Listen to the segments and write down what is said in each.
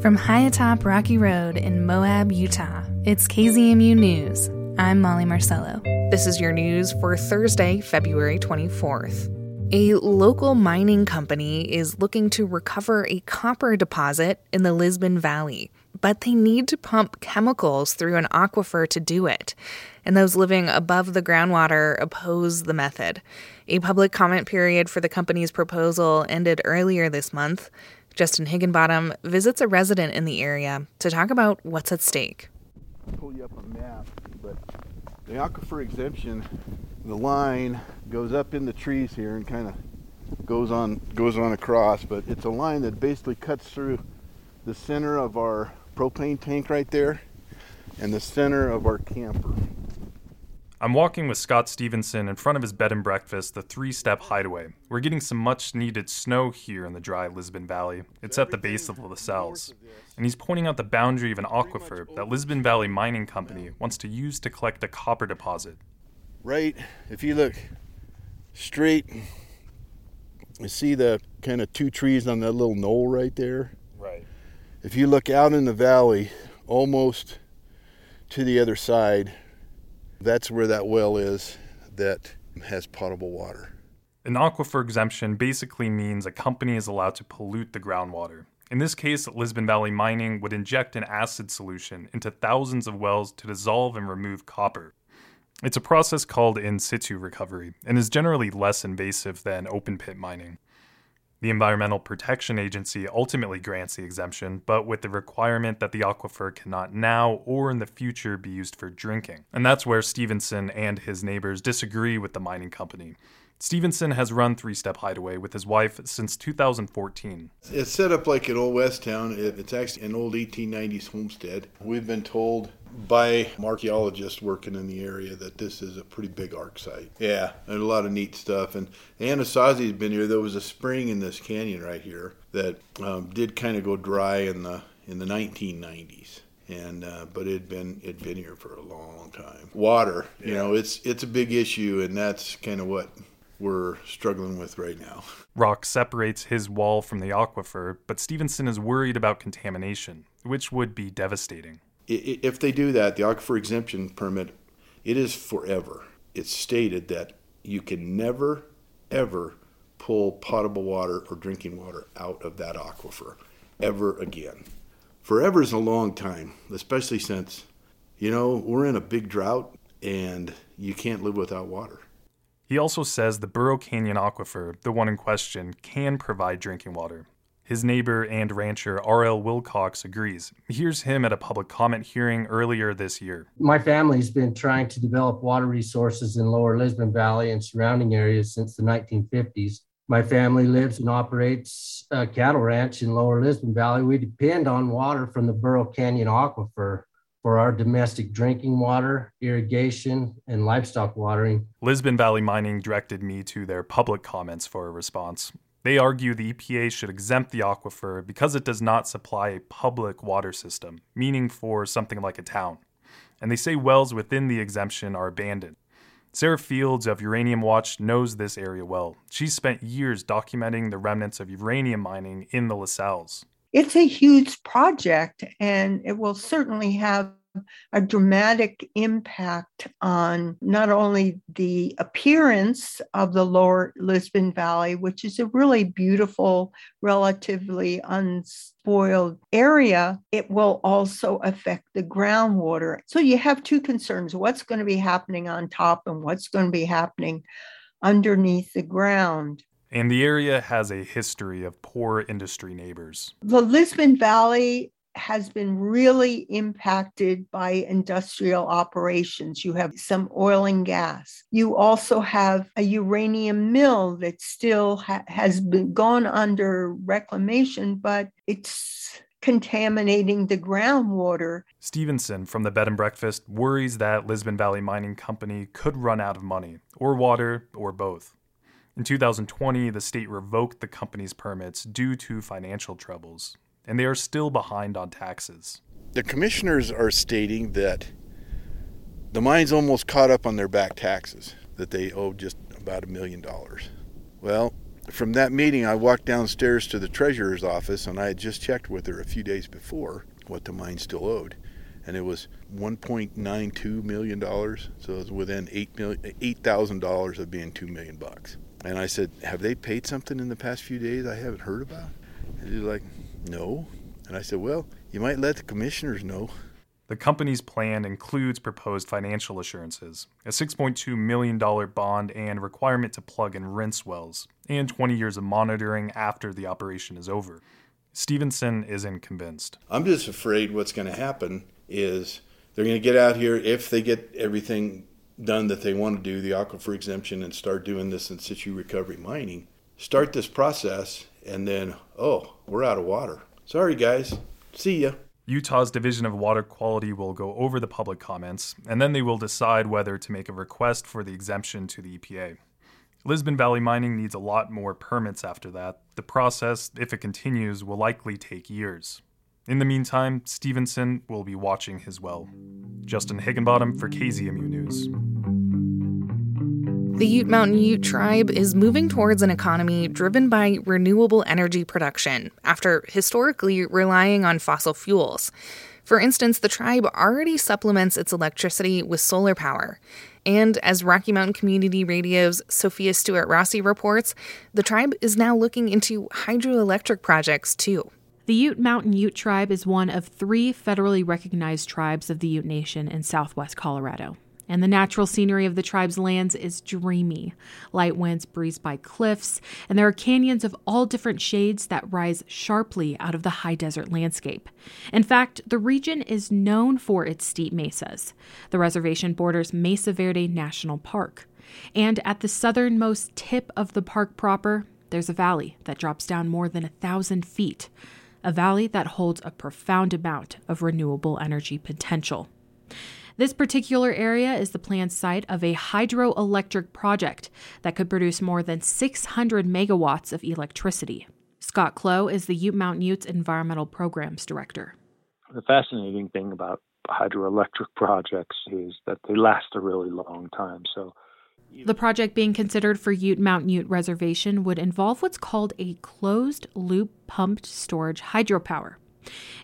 From high atop Rocky Road in Moab, Utah, it's KZMU News. I'm Molly Marcello. This is your news for Thursday, February 24th. A local mining company is looking to recover a copper deposit in the Lisbon Valley, but they need to pump chemicals through an aquifer to do it. And those living above the groundwater oppose the method. A public comment period for the company's proposal ended earlier this month. Justin Higginbottom visits a resident in the area to talk about what's at stake. Pull you up a map, but the aquifer exemption, the line goes up in the trees here and kind of goes on goes on across, but it's a line that basically cuts through the center of our propane tank right there and the center of our camper. I'm walking with Scott Stevenson in front of his bed and breakfast, the three step hideaway. We're getting some much needed snow here in the dry Lisbon Valley. It's at the base of the La Sals. And he's pointing out the boundary of an aquifer that Lisbon Valley Mining Company wants to use to collect a copper deposit. Right, if you look straight, you see the kind of two trees on that little knoll right there? Right. If you look out in the valley, almost to the other side, that's where that well is that has potable water. An aquifer exemption basically means a company is allowed to pollute the groundwater. In this case, Lisbon Valley Mining would inject an acid solution into thousands of wells to dissolve and remove copper. It's a process called in situ recovery and is generally less invasive than open pit mining. The Environmental Protection Agency ultimately grants the exemption, but with the requirement that the aquifer cannot now or in the future be used for drinking. And that's where Stevenson and his neighbors disagree with the mining company. Stevenson has run Three Step Hideaway with his wife since 2014. It's set up like an old West town. It's actually an old 1890s homestead. We've been told by archaeologists working in the area that this is a pretty big arc site. Yeah, and a lot of neat stuff. And Anasazi's been here. There was a spring in this canyon right here that um, did kind of go dry in the in the 1990s and uh, but it had been it'd been here for a long time. Water, you know, it's it's a big issue, and that's kind of what we're struggling with right now. Rock separates his wall from the aquifer, but Stevenson is worried about contamination, which would be devastating. If they do that, the aquifer exemption permit, it is forever. It's stated that you can never, ever pull potable water or drinking water out of that aquifer ever again. Forever is a long time, especially since, you know, we're in a big drought and you can't live without water. He also says the Burro Canyon Aquifer, the one in question, can provide drinking water. His neighbor and rancher R.L. Wilcox agrees. Here's him at a public comment hearing earlier this year. My family's been trying to develop water resources in lower Lisbon Valley and surrounding areas since the 1950s. My family lives and operates a cattle ranch in lower Lisbon Valley. We depend on water from the Burro Canyon Aquifer for our domestic drinking water, irrigation, and livestock watering. Lisbon Valley Mining directed me to their public comments for a response. They argue the EPA should exempt the aquifer because it does not supply a public water system, meaning for something like a town. And they say wells within the exemption are abandoned. Sarah Fields of Uranium Watch knows this area well. She's spent years documenting the remnants of uranium mining in the La Sals it's a huge project and it will certainly have a dramatic impact on not only the appearance of the lower Lisbon Valley, which is a really beautiful, relatively unspoiled area, it will also affect the groundwater. So you have two concerns what's going to be happening on top and what's going to be happening underneath the ground. And the area has a history of poor industry neighbors. The Lisbon Valley has been really impacted by industrial operations. You have some oil and gas. You also have a uranium mill that still ha- has been gone under reclamation, but it's contaminating the groundwater. Stevenson from the Bed and Breakfast worries that Lisbon Valley Mining Company could run out of money, or water, or both. In 2020, the state revoked the company's permits due to financial troubles, and they are still behind on taxes. The commissioners are stating that the mine's almost caught up on their back taxes, that they owe just about a million dollars. Well, from that meeting, I walked downstairs to the treasurer's office, and I had just checked with her a few days before what the mine still owed, and it was 1.92 million dollars. So it was within eight thousand dollars of being two million bucks. And I said, "Have they paid something in the past few days I haven't heard about?" And he's like, "No." And I said, "Well, you might let the commissioners know." The company's plan includes proposed financial assurances, a $6.2 million bond and requirement to plug and rinse wells, and 20 years of monitoring after the operation is over. Stevenson isn't convinced. I'm just afraid what's going to happen is they're going to get out here if they get everything done that they want to do, the aquifer exemption, and start doing this in situ recovery mining. Start this process, and then, oh, we're out of water. Sorry, guys. See ya. Utah's Division of Water Quality will go over the public comments, and then they will decide whether to make a request for the exemption to the EPA. Lisbon Valley Mining needs a lot more permits after that. The process, if it continues, will likely take years. In the meantime, Stevenson will be watching his well. Justin Higginbottom for KZMU News. The Ute Mountain Ute tribe is moving towards an economy driven by renewable energy production after historically relying on fossil fuels. For instance, the tribe already supplements its electricity with solar power. And as Rocky Mountain Community Radio's Sophia Stewart Rossi reports, the tribe is now looking into hydroelectric projects too. The Ute Mountain Ute tribe is one of three federally recognized tribes of the Ute Nation in southwest Colorado and the natural scenery of the tribe's lands is dreamy. Light winds breeze by cliffs, and there are canyons of all different shades that rise sharply out of the high desert landscape. In fact, the region is known for its steep mesas. The reservation borders Mesa Verde National Park. And at the southernmost tip of the park proper, there's a valley that drops down more than a thousand feet, a valley that holds a profound amount of renewable energy potential. This particular area is the planned site of a hydroelectric project that could produce more than 600 megawatts of electricity. Scott Clow is the Ute Mountain Utes Environmental Programs Director. The fascinating thing about hydroelectric projects is that they last a really long time. So the project being considered for Ute Mountain Ute Reservation would involve what's called a closed loop pumped storage hydropower.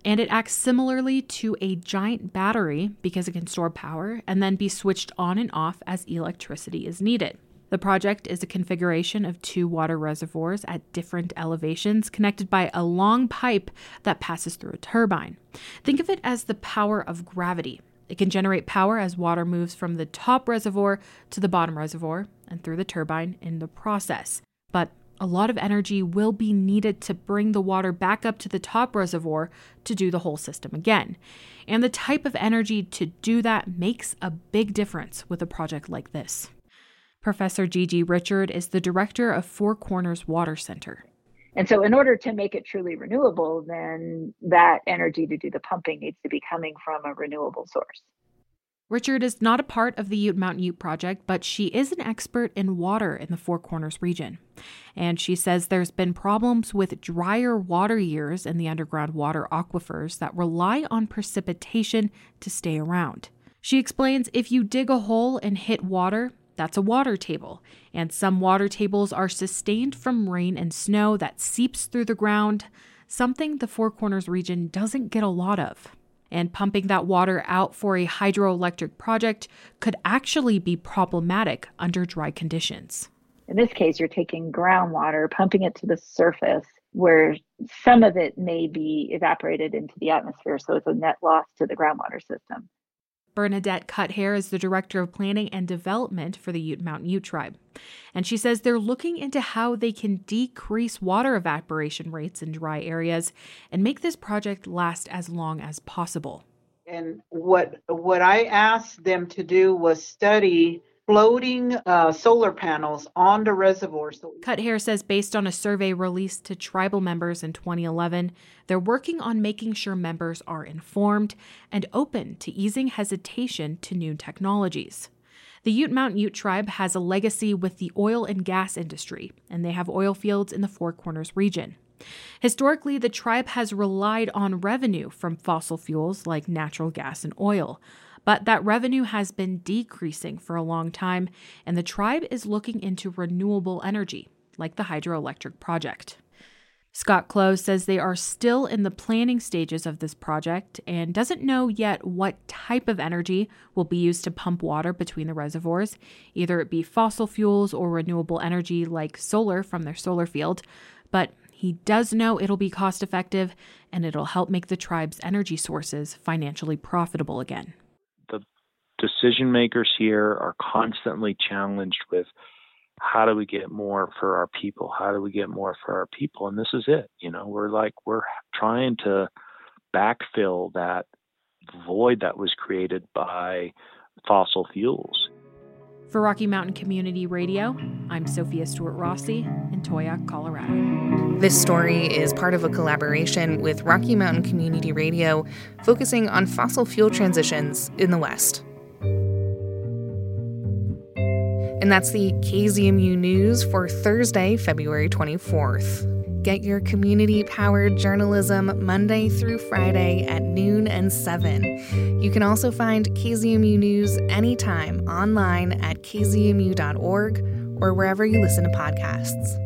And it acts similarly to a giant battery because it can store power and then be switched on and off as electricity is needed. The project is a configuration of two water reservoirs at different elevations connected by a long pipe that passes through a turbine. Think of it as the power of gravity. It can generate power as water moves from the top reservoir to the bottom reservoir and through the turbine in the process. But a lot of energy will be needed to bring the water back up to the top reservoir to do the whole system again. And the type of energy to do that makes a big difference with a project like this. Professor Gigi Richard is the director of Four Corners Water Center. And so, in order to make it truly renewable, then that energy to do the pumping needs to be coming from a renewable source. Richard is not a part of the Ute Mountain Ute project, but she is an expert in water in the Four Corners region. And she says there's been problems with drier water years in the underground water aquifers that rely on precipitation to stay around. She explains if you dig a hole and hit water, that's a water table. And some water tables are sustained from rain and snow that seeps through the ground, something the Four Corners region doesn't get a lot of and pumping that water out for a hydroelectric project could actually be problematic under dry conditions. In this case, you're taking groundwater, pumping it to the surface where some of it may be evaporated into the atmosphere. So it's a net loss to the groundwater system. Bernadette Cuthair is the Director of Planning and Development for the Ute Mountain Ute Tribe. And she says they're looking into how they can decrease water evaporation rates in dry areas and make this project last as long as possible. And what what I asked them to do was study floating uh, solar panels on the reservoirs. Cuthair says, based on a survey released to tribal members in 2011, they're working on making sure members are informed and open to easing hesitation to new technologies. The Ute Mountain Ute tribe has a legacy with the oil and gas industry, and they have oil fields in the Four Corners region. Historically, the tribe has relied on revenue from fossil fuels like natural gas and oil, but that revenue has been decreasing for a long time, and the tribe is looking into renewable energy, like the hydroelectric project. Scott Clow says they are still in the planning stages of this project and doesn't know yet what type of energy will be used to pump water between the reservoirs, either it be fossil fuels or renewable energy like solar from their solar field. But he does know it'll be cost effective and it'll help make the tribe's energy sources financially profitable again. The decision makers here are constantly challenged with how do we get more for our people? How do we get more for our people? And this is it. You know, we're like, we're trying to backfill that void that was created by fossil fuels. For Rocky Mountain Community Radio, I'm Sophia Stewart Rossi in Towaoc, Colorado. This story is part of a collaboration with Rocky Mountain Community Radio, focusing on fossil fuel transitions in the West. And that's the KZMU News for Thursday, February 24th. Get your community powered journalism Monday through Friday at noon and 7. You can also find KZMU News anytime online at kzmu.org or wherever you listen to podcasts.